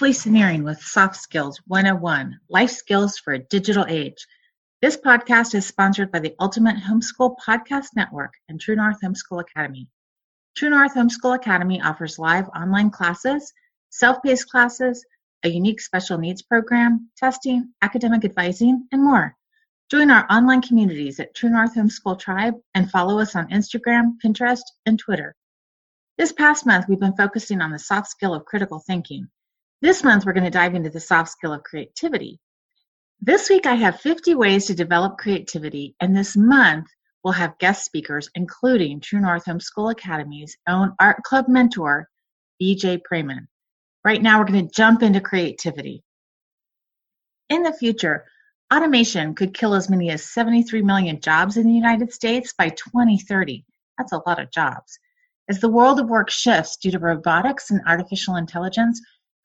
Nearing with Soft Skills 101 Life Skills for a Digital Age. This podcast is sponsored by the Ultimate Homeschool Podcast Network and True North Homeschool Academy. True North Homeschool Academy offers live online classes, self paced classes, a unique special needs program, testing, academic advising, and more. Join our online communities at True North Homeschool Tribe and follow us on Instagram, Pinterest, and Twitter. This past month, we've been focusing on the soft skill of critical thinking. This month, we're going to dive into the soft skill of creativity. This week, I have 50 ways to develop creativity, and this month, we'll have guest speakers, including True North Homeschool Academy's own art club mentor, BJ Preman. Right now, we're going to jump into creativity. In the future, automation could kill as many as 73 million jobs in the United States by 2030. That's a lot of jobs. As the world of work shifts due to robotics and artificial intelligence,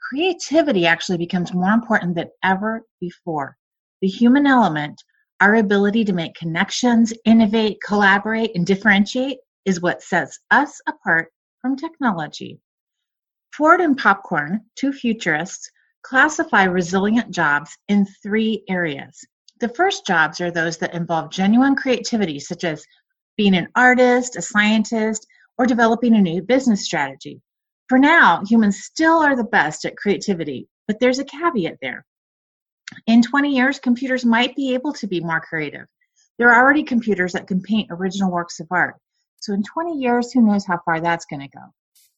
creativity actually becomes more important than ever before. The human element, our ability to make connections, innovate, collaborate, and differentiate, is what sets us apart from technology. Ford and Popcorn, two futurists, classify resilient jobs in three areas. The first jobs are those that involve genuine creativity, such as being an artist, a scientist, or developing a new business strategy. For now, humans still are the best at creativity, but there's a caveat there. In 20 years, computers might be able to be more creative. There are already computers that can paint original works of art. So in 20 years, who knows how far that's going to go.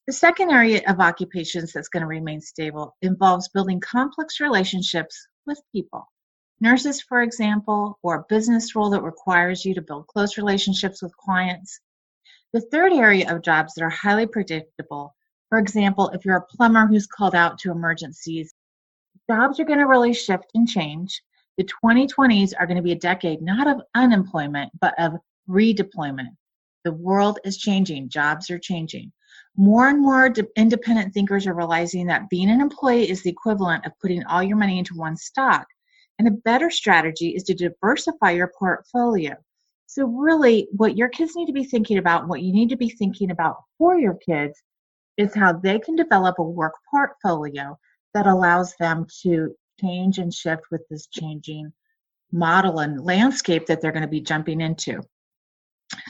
The second area of occupations that's going to remain stable involves building complex relationships with people. Nurses, for example, or a business role that requires you to build close relationships with clients. The third area of jobs that are highly predictable for example, if you're a plumber who's called out to emergencies, jobs are going to really shift and change. The 2020s are going to be a decade not of unemployment, but of redeployment. The world is changing, jobs are changing. More and more de- independent thinkers are realizing that being an employee is the equivalent of putting all your money into one stock. And a better strategy is to diversify your portfolio. So, really, what your kids need to be thinking about, what you need to be thinking about for your kids, is how they can develop a work portfolio that allows them to change and shift with this changing model and landscape that they're going to be jumping into.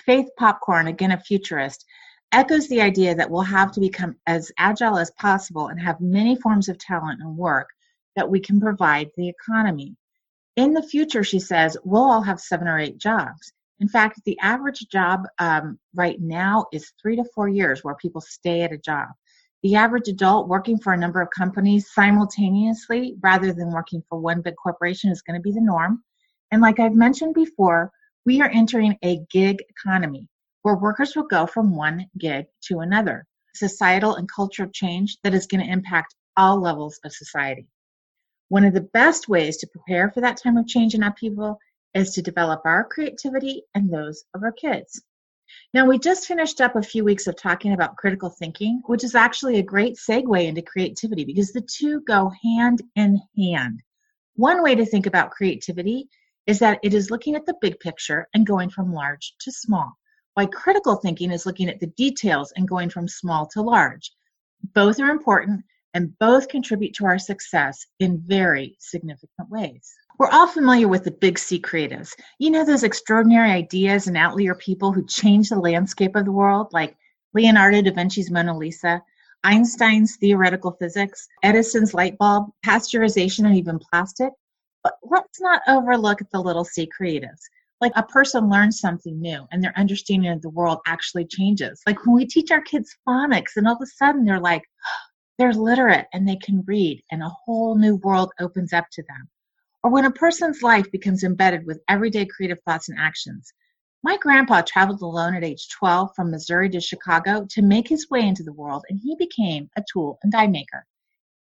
Faith Popcorn, again a futurist, echoes the idea that we'll have to become as agile as possible and have many forms of talent and work that we can provide the economy. In the future, she says, we'll all have seven or eight jobs. In fact, the average job um, right now is three to four years where people stay at a job. The average adult working for a number of companies simultaneously rather than working for one big corporation is going to be the norm. And like I've mentioned before, we are entering a gig economy where workers will go from one gig to another. Societal and cultural change that is going to impact all levels of society. One of the best ways to prepare for that time of change and upheaval is to develop our creativity and those of our kids. Now, we just finished up a few weeks of talking about critical thinking, which is actually a great segue into creativity because the two go hand in hand. One way to think about creativity is that it is looking at the big picture and going from large to small, while critical thinking is looking at the details and going from small to large. Both are important and both contribute to our success in very significant ways. We're all familiar with the big C creatives. You know, those extraordinary ideas and outlier people who change the landscape of the world, like Leonardo da Vinci's Mona Lisa, Einstein's theoretical physics, Edison's light bulb, pasteurization, and even plastic. But let's not overlook the little C creatives. Like a person learns something new and their understanding of the world actually changes. Like when we teach our kids phonics and all of a sudden they're like, they're literate and they can read and a whole new world opens up to them or when a person's life becomes embedded with everyday creative thoughts and actions. My grandpa traveled alone at age 12 from Missouri to Chicago to make his way into the world, and he became a tool and die maker.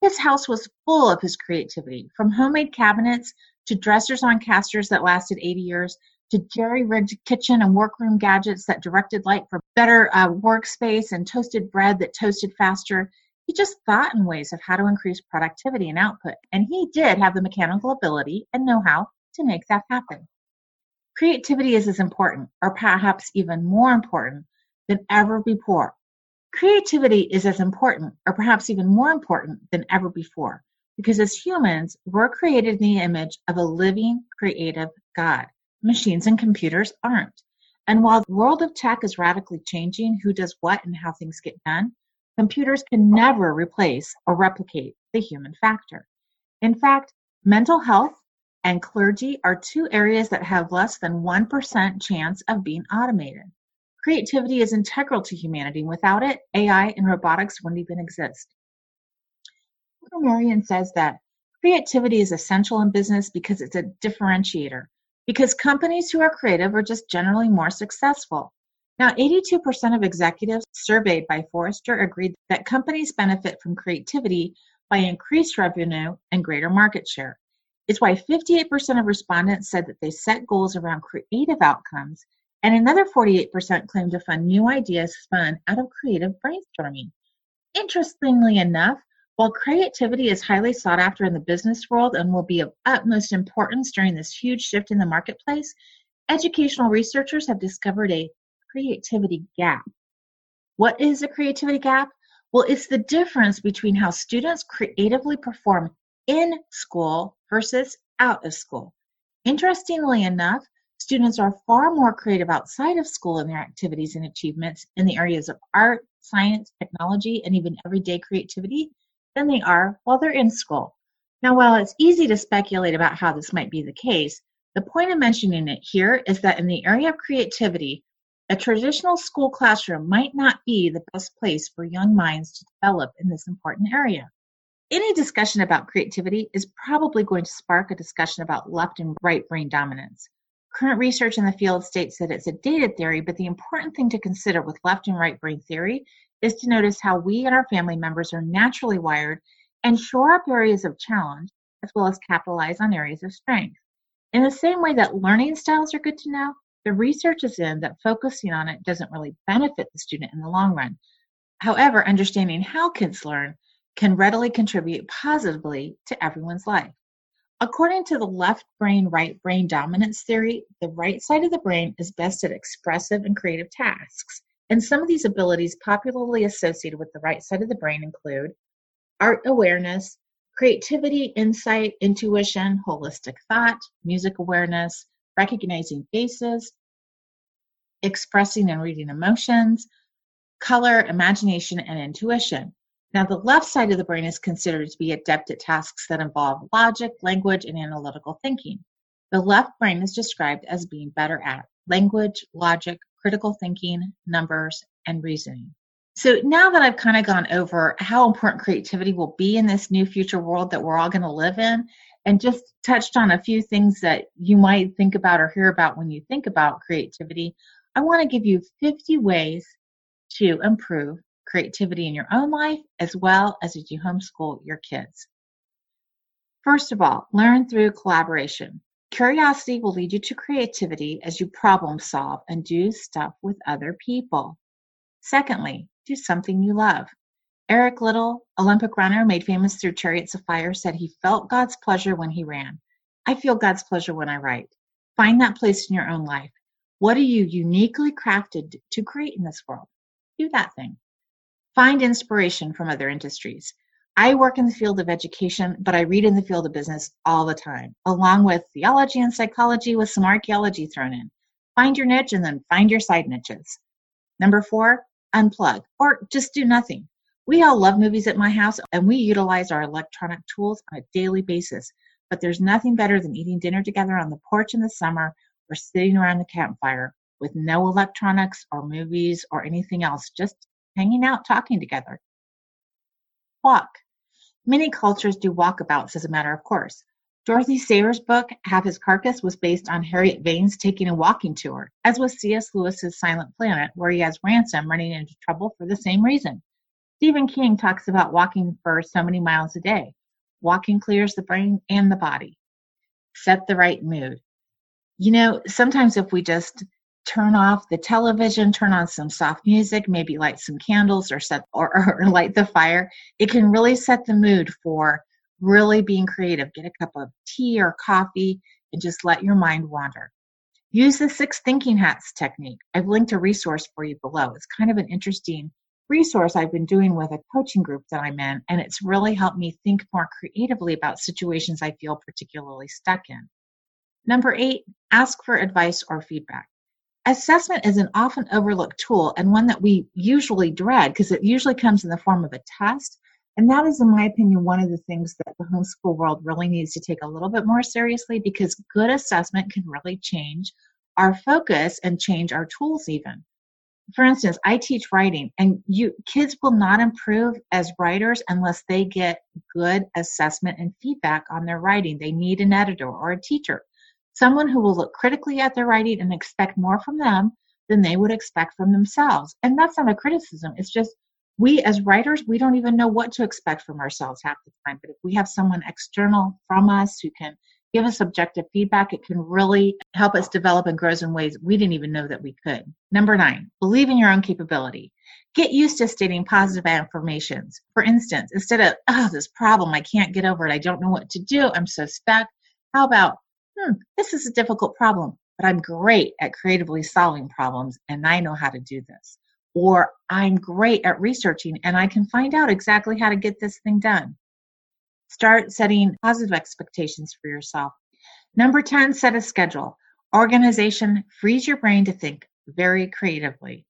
His house was full of his creativity, from homemade cabinets to dressers on casters that lasted 80 years to jerry rigged kitchen and workroom gadgets that directed light for better uh, workspace and toasted bread that toasted faster. He just thought in ways of how to increase productivity and output, and he did have the mechanical ability and know how to make that happen. Creativity is as important, or perhaps even more important, than ever before. Creativity is as important, or perhaps even more important, than ever before, because as humans, we're created in the image of a living, creative God. Machines and computers aren't. And while the world of tech is radically changing who does what and how things get done, computers can never replace or replicate the human factor. In fact, mental health and clergy are two areas that have less than 1% chance of being automated. Creativity is integral to humanity. Without it, AI and robotics wouldn't even exist. Marion says that creativity is essential in business because it's a differentiator. Because companies who are creative are just generally more successful. Now, 82% of executives surveyed by Forrester agreed that companies benefit from creativity by increased revenue and greater market share. It's why 58% of respondents said that they set goals around creative outcomes, and another 48% claimed to fund new ideas spun out of creative brainstorming. Interestingly enough, while creativity is highly sought after in the business world and will be of utmost importance during this huge shift in the marketplace, educational researchers have discovered a creativity gap. What is a creativity gap? Well, it's the difference between how students creatively perform in school versus out of school. Interestingly enough, students are far more creative outside of school in their activities and achievements in the areas of art, science, technology, and even everyday creativity than they are while they're in school. Now, while it's easy to speculate about how this might be the case, the point of mentioning it here is that in the area of creativity, a traditional school classroom might not be the best place for young minds to develop in this important area. Any discussion about creativity is probably going to spark a discussion about left and right brain dominance. Current research in the field states that it's a dated theory, but the important thing to consider with left and right brain theory is to notice how we and our family members are naturally wired and shore up areas of challenge as well as capitalize on areas of strength. In the same way that learning styles are good to know, the research is in that focusing on it doesn't really benefit the student in the long run. However, understanding how kids learn can readily contribute positively to everyone's life. According to the left brain right brain dominance theory, the right side of the brain is best at expressive and creative tasks. And some of these abilities popularly associated with the right side of the brain include art awareness, creativity, insight, intuition, holistic thought, music awareness, recognizing faces, expressing and reading emotions, color, imagination, and intuition. Now, the left side of the brain is considered to be adept at tasks that involve logic, language, and analytical thinking. The left brain is described as being better at language, logic, critical thinking, numbers, and reasoning. So now that I've kind of gone over how important creativity will be in this new future world that we're all going to live in, and just touched on a few things that you might think about or hear about when you think about creativity, I want to give you 50 ways to improve creativity in your own life as well as as you homeschool your kids. First of all, learn through collaboration. Curiosity will lead you to creativity as you problem solve and do stuff with other people. Secondly, do something you love. Eric Liddell, Olympic runner made famous through Chariots of Fire, said he felt God's pleasure when he ran. I feel God's pleasure when I write. Find that place in your own life. What are you uniquely crafted to create in this world? Do that thing. Find inspiration from other industries. I work in the field of education, but I read in the field of business all the time, along with theology and psychology with some archaeology thrown in. Find your niche and then find your side niches. Number four, unplug or just do nothing. We all love movies at my house and we utilize our electronic tools on a daily basis. But there's nothing better than eating dinner together on the porch in the summer or sitting around the campfire with no electronics or movies or anything else, just hanging out talking together. Walk. Many cultures do walkabouts as a matter of course. Dorothy Sayers' book, Have His Carcase, was based on Harriet Vane's taking a walking tour, as was C.S. Lewis's Silent Planet, where he has Ransom running into trouble for the same reason. Stephen King talks about walking for so many miles a day. Walking clears the brain and the body. Set the right mood. You know, sometimes if we just turn off the television, turn on some soft music, maybe light some candles or set or, or light the fire, it can really set the mood for really being creative. Get a cup of tea or coffee and just let your mind wander. Use the six thinking hats technique. I've linked a resource for you below. It's kind of an interesting resource I've been doing with a coaching group that I'm in, and it's really helped me think more creatively about situations I feel particularly stuck in. Number eight, ask for advice or feedback. Assessment is an often overlooked tool and one that we usually dread because it usually comes in the form of a test. And that is, in my opinion, one of the things that the homeschool world really needs to take a little bit more seriously because good assessment can really change our focus and change our tools even for instance, I teach writing and you kids will not improve as writers unless they get good assessment and feedback on their writing. They need an editor or a teacher, someone who will look critically at their writing and expect more from them than they would expect from themselves. And that's not a criticism. It's just we as writers, we don't even know what to expect from ourselves half the time. But if we have someone external from us who can give us objective feedback, it can really help us develop and grow in ways we didn't even know that we could. Number nine, believe in your own capability. Get used to stating positive affirmations. For instance, instead of, oh, this problem, I can't get over it, I don't know what to do, I'm so stuck, how about, hmm, this is a difficult problem, but I'm great at creatively solving problems and I know how to do this. Or I'm great at researching and I can find out exactly how to get this thing done. Start setting positive expectations for yourself. Number 10, set a schedule. Organization frees your brain to think very creatively.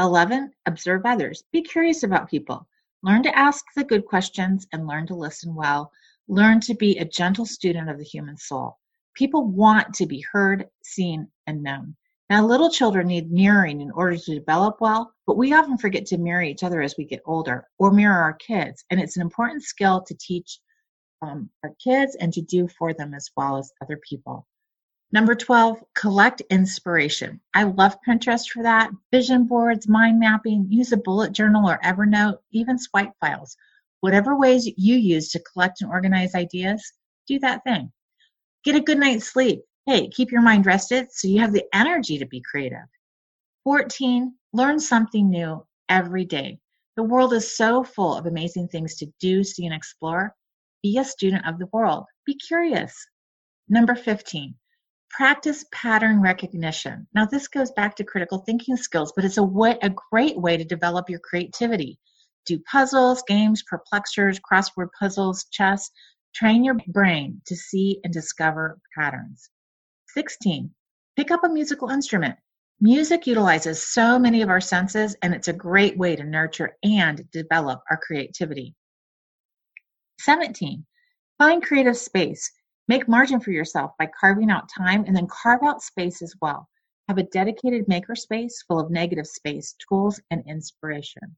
11, observe others. Be curious about people. Learn to ask the good questions and learn to listen well. Learn to be a gentle student of the human soul. People want to be heard, seen, and known. Now, little children need mirroring in order to develop well, but we often forget to mirror each other as we get older or mirror our kids. And it's an important skill to teach um, our kids and to do for them as well as other people. Number 12, collect inspiration. I love Pinterest for that. Vision boards, mind mapping, use a bullet journal or Evernote, even swipe files. Whatever ways you use to collect and organize ideas, do that thing. Get a good night's sleep. Hey, keep your mind rested so you have the energy to be creative. 14, learn something new every day. The world is so full of amazing things to do, see, and explore. Be a student of the world. Be curious. Number 15, practice pattern recognition. Now, this goes back to critical thinking skills, but it's a, way, a great way to develop your creativity. Do puzzles, games, perplexers, crossword puzzles, chess. Train your brain to see and discover patterns. 16, pick up a musical instrument. Music utilizes so many of our senses, and it's a great way to nurture and develop our creativity. 17. Find creative space. Make margin for yourself by carving out time and then carve out space as well. Have a dedicated maker space full of negative space, tools, and inspiration.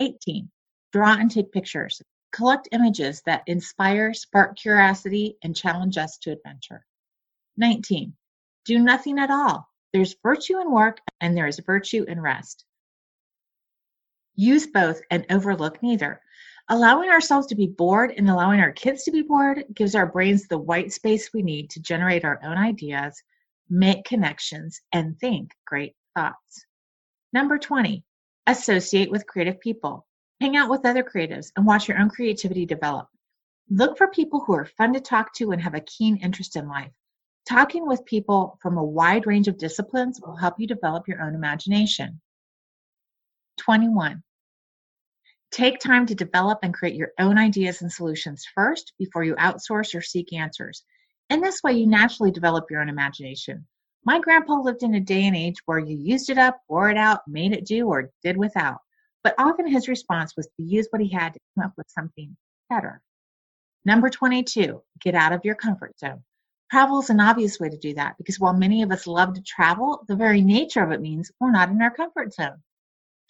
18. Draw and take pictures. Collect images that inspire, spark curiosity, and challenge us to adventure. 19. Do nothing at all. There's virtue in work and there is virtue in rest. Use both and overlook neither. Allowing ourselves to be bored and allowing our kids to be bored gives our brains the white space we need to generate our own ideas, make connections, and think great thoughts. Number 20, associate with creative people. Hang out with other creatives and watch your own creativity develop. Look for people who are fun to talk to and have a keen interest in life. Talking with people from a wide range of disciplines will help you develop your own imagination. 21. Take time to develop and create your own ideas and solutions first before you outsource or seek answers. In this way, you naturally develop your own imagination. My grandpa lived in a day and age where you used it up, wore it out, made it do, or did without. But often his response was to use what he had to come up with something better. Number 22, get out of your comfort zone. Travel is an obvious way to do that because while many of us love to travel, the very nature of it means we're not in our comfort zone.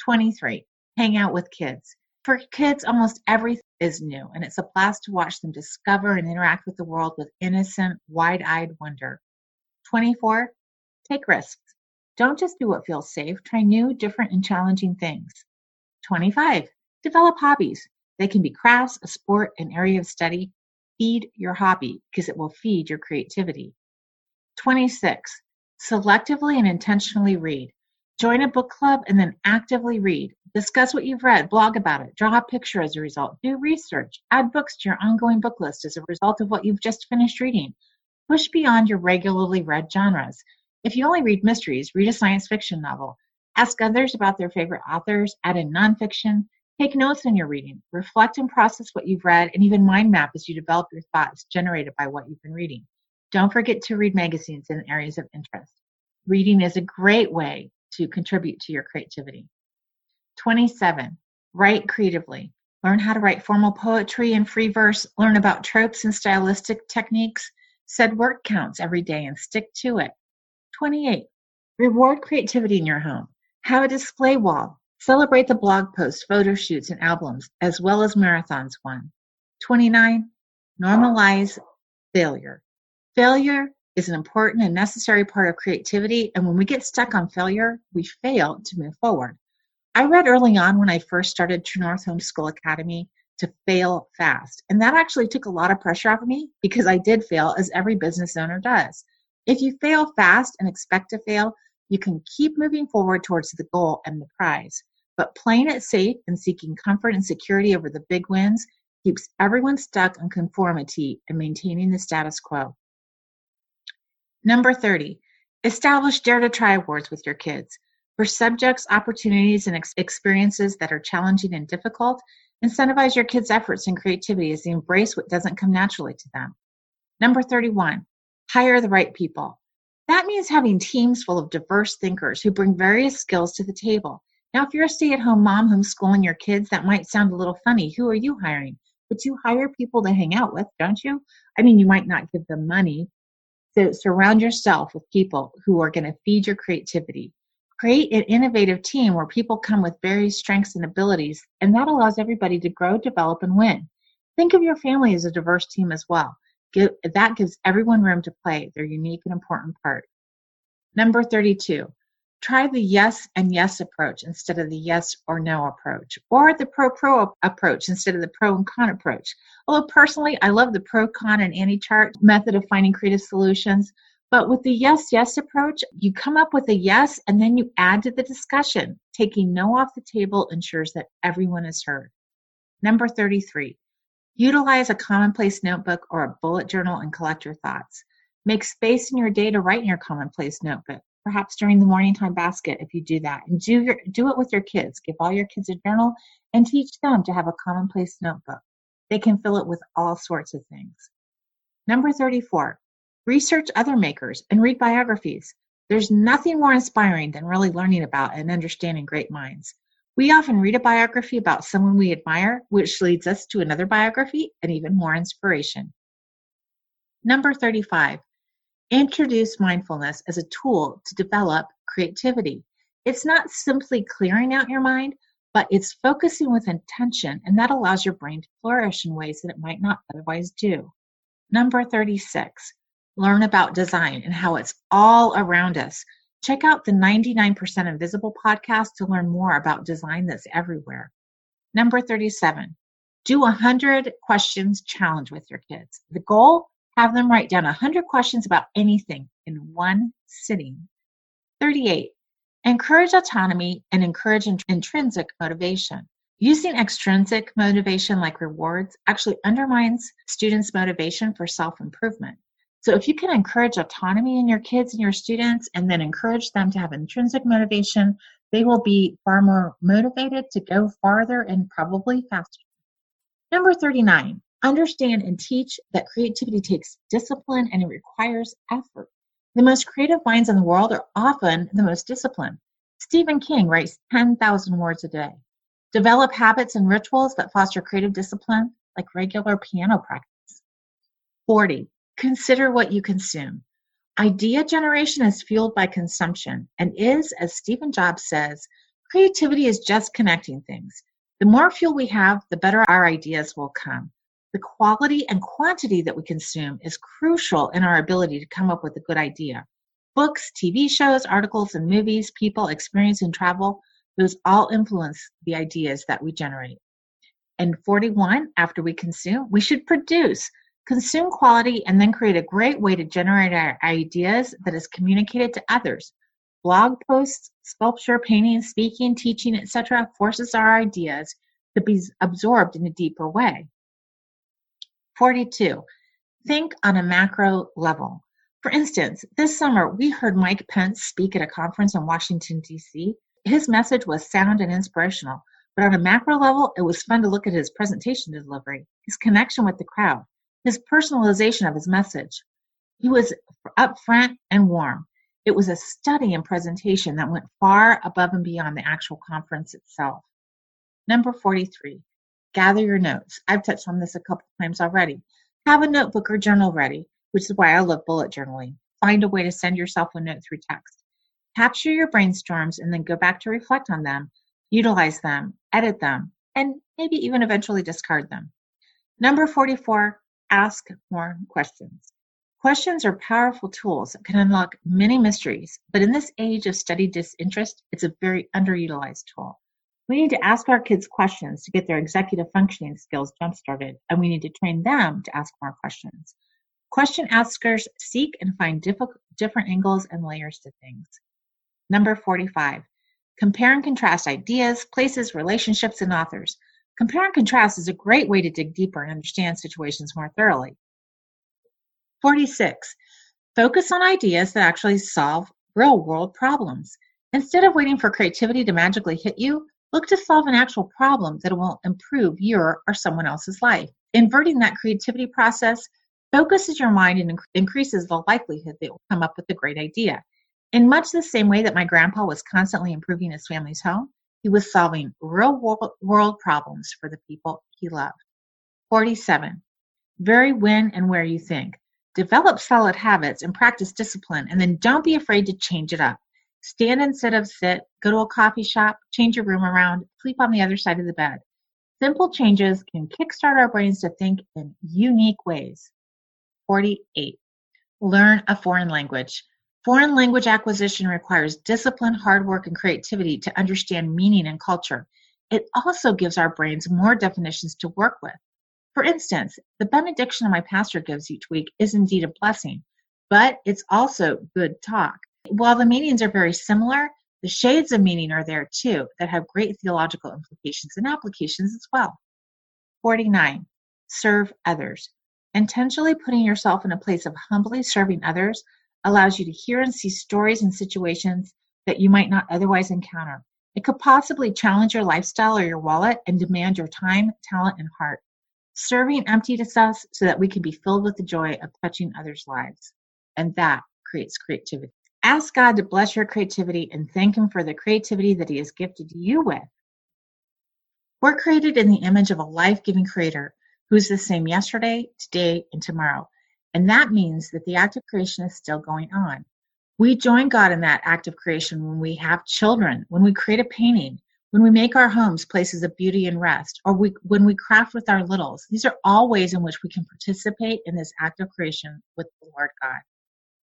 23, hang out with kids. For kids, almost everything is new, and it's a blast to watch them discover and interact with the world with innocent, wide eyed wonder. 24. Take risks. Don't just do what feels safe, try new, different, and challenging things. 25. Develop hobbies. They can be crafts, a sport, an area of study. Feed your hobby because it will feed your creativity. 26. Selectively and intentionally read. Join a book club and then actively read. Discuss what you've read, blog about it, draw a picture as a result, do research, add books to your ongoing book list as a result of what you've just finished reading. Push beyond your regularly read genres. If you only read mysteries, read a science fiction novel. Ask others about their favorite authors, add in nonfiction, take notes on your reading, reflect and process what you've read, and even mind map as you develop your thoughts generated by what you've been reading. Don't forget to read magazines in areas of interest. Reading is a great way to contribute to your creativity. 27. Write creatively. Learn how to write formal poetry and free verse. Learn about tropes and stylistic techniques. Set work counts every day and stick to it. 28. Reward creativity in your home. Have a display wall. Celebrate the blog posts, photo shoots, and albums, as well as marathons won. 29. Normalize failure. Failure is an important and necessary part of creativity, and when we get stuck on failure, we fail to move forward. I read early on when I first started True North Homeschool Academy to fail fast, and that actually took a lot of pressure off of me because I did fail, as every business owner does. If you fail fast and expect to fail, you can keep moving forward towards the goal and the prize. But playing it safe and seeking comfort and security over the big wins keeps everyone stuck in conformity and maintaining the status quo. Number 30, establish Dare to Try awards with your kids. For subjects, opportunities, and ex- experiences that are challenging and difficult, incentivize your kids' efforts and creativity as they embrace what doesn't come naturally to them. Number 31, hire the right people. That means having teams full of diverse thinkers who bring various skills to the table. Now, if you're a stay at home mom homeschooling your kids, that might sound a little funny. Who are you hiring? But you hire people to hang out with, don't you? I mean, you might not give them money, so surround yourself with people who are going to feed your creativity. Create an innovative team where people come with various strengths and abilities, and that allows everybody to grow, develop, and win. Think of your family as a diverse team as well. That gives everyone room to play their unique and important part. Number 32, try the yes and yes approach instead of the yes or no approach, or the pro pro approach instead of the pro and con approach. Although personally, I love the pro con and anti chart method of finding creative solutions. But with the yes yes approach, you come up with a yes and then you add to the discussion. Taking no off the table ensures that everyone is heard. Number 33, utilize a commonplace notebook or a bullet journal and collect your thoughts. Make space in your day to write in your commonplace notebook perhaps during the morning time basket if you do that. And do your do it with your kids. Give all your kids a journal and teach them to have a commonplace notebook. They can fill it with all sorts of things. Number 34 research other makers and read biographies. There's nothing more inspiring than really learning about and understanding great minds we often read a biography about someone we admire which leads us to another biography and even more inspiration number 35 Introduce mindfulness as a tool to develop creativity. It's not simply clearing out your mind, but it's focusing with intention, and that allows your brain to flourish in ways that it might not otherwise do. Number 36, learn about design and how it's all around us. Check out the 99% Invisible podcast to learn more about design that's everywhere. Number 37, do a 100 questions challenge with your kids. The goal have them write down 100 questions about anything in one sitting. 38. Encourage autonomy and encourage int- intrinsic motivation. Using extrinsic motivation like rewards actually undermines students' motivation for self improvement. So, if you can encourage autonomy in your kids and your students and then encourage them to have intrinsic motivation, they will be far more motivated to go farther and probably faster. Number 39, Understand and teach that creativity takes discipline and it requires effort. The most creative minds in the world are often the most disciplined. Stephen King writes 10,000 words a day. Develop habits and rituals that foster creative discipline, like regular piano practice. 40. Consider what you consume. Idea generation is fueled by consumption and is, as Stephen Jobs says, creativity is just connecting things. The more fuel we have, the better our ideas will come. The quality and quantity that we consume is crucial in our ability to come up with a good idea. Books, TV shows, articles, and movies, people, experience, and travel, those all influence the ideas that we generate. And 41, after we consume, we should produce. Consume quality and then create a great way to generate our ideas that is communicated to others. Blog posts, sculpture, painting, speaking, teaching, etc., forces our ideas to be absorbed in a deeper way. 42. Think on a macro level. For instance, this summer we heard Mike Pence speak at a conference in Washington, D.C. His message was sound and inspirational, but on a macro level, it was fun to look at his presentation delivery, his connection with the crowd, his personalization of his message. He was upfront and warm. It was a study and presentation that went far above and beyond the actual conference itself. Number 43, gather your notes. I've touched on this a couple times already. Have a notebook or journal ready, which is why I love bullet journaling. Find a way to send yourself a note through text. Capture your brainstorms and then go back to reflect on them, utilize them, edit them, and maybe even eventually discard them. Number 44, ask more questions. Questions are powerful tools that can unlock many mysteries, but in this age of study disinterest, it's a very underutilized tool. We need to ask our kids questions to get their executive functioning skills jump started, and we need to train them to ask more questions. Question askers seek and find different angles and layers to things. Number 45. Compare and contrast ideas, places, relationships, and authors. Compare and contrast is a great way to dig deeper and understand situations more thoroughly. 46. Focus on ideas that actually solve real world problems. Instead of waiting for creativity to magically hit you, look to solve an actual problem that will improve your or someone else's life. Inverting that creativity process focuses your mind and increases the likelihood that you'll come up with a great idea. In much the same way that my grandpa was constantly improving his family's home, he was solving real world problems for the people he loved. 47. Vary when and where you think. Develop solid habits and practice discipline, and then don't be afraid to change it up. Stand instead of sit, go to a coffee shop, change your room around, sleep on the other side of the bed. Simple changes can kickstart our brains to think in unique ways. 48. Learn a foreign language. Foreign language acquisition requires discipline, hard work, and creativity to understand meaning and culture. It also gives our brains more definitions to work with. For instance, the benediction my pastor gives each week is indeed a blessing, but it's also good talk. While the meanings are very similar, the shades of meaning are there too that have great theological implications and applications as well. 49. Serve others. Intentionally putting yourself in a place of humbly serving others allows you to hear and see stories and situations that you might not otherwise encounter. It could possibly challenge your lifestyle or your wallet and demand your time, talent, and heart. Serving empties us so that we can be filled with the joy of touching others' lives. And that creates creativity. Ask God to bless your creativity and thank Him for the creativity that He has gifted you with. We're created in the image of a life giving Creator who's the same yesterday, today, and tomorrow. And that means that the act of creation is still going on. We join God in that act of creation when we have children, when we create a painting, when we make our homes places of beauty and rest, or we, when we craft with our littles, these are all ways in which we can participate in this act of creation with the Lord God.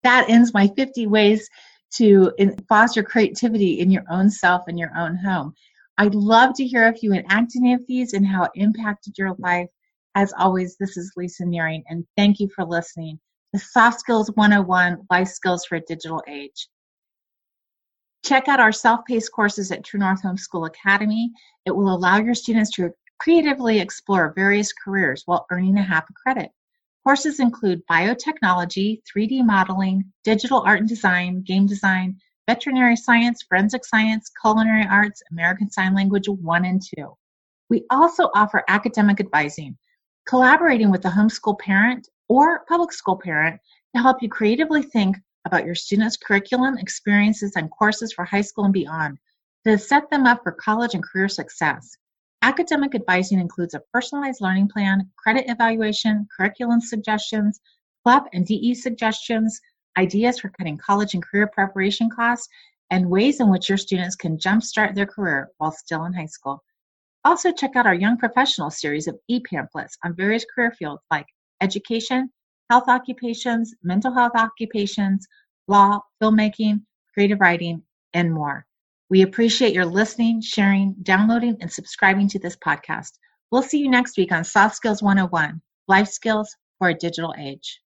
That ends my 50 ways to foster creativity in your own self and your own home. I'd love to hear if you enact any of these and how it impacted your life. As always, this is Lisa Nearing, and thank you for listening to Soft Skills 101 Life Skills for a Digital Age. Check out our self-paced courses at True North Homeschool Academy. It will allow your students to creatively explore various careers while earning a half a credit. Courses include biotechnology, 3D modeling, digital art and design, game design, veterinary science, forensic science, culinary arts, American Sign Language 1 and 2. We also offer academic advising, collaborating with a homeschool parent or public school parent to help you creatively think about your students' curriculum, experiences, and courses for high school and beyond to set them up for college and career success. Academic advising includes a personalized learning plan, credit evaluation, curriculum suggestions, CLEP and DE suggestions, ideas for cutting college and career preparation costs, and ways in which your students can jumpstart their career while still in high school. Also, check out our Young Professional series of e pamphlets on various career fields like education, health occupations, mental health occupations, law, filmmaking, creative writing, and more. We appreciate your listening, sharing, downloading, and subscribing to this podcast. We'll see you next week on Soft Skills 101 Life Skills for a Digital Age.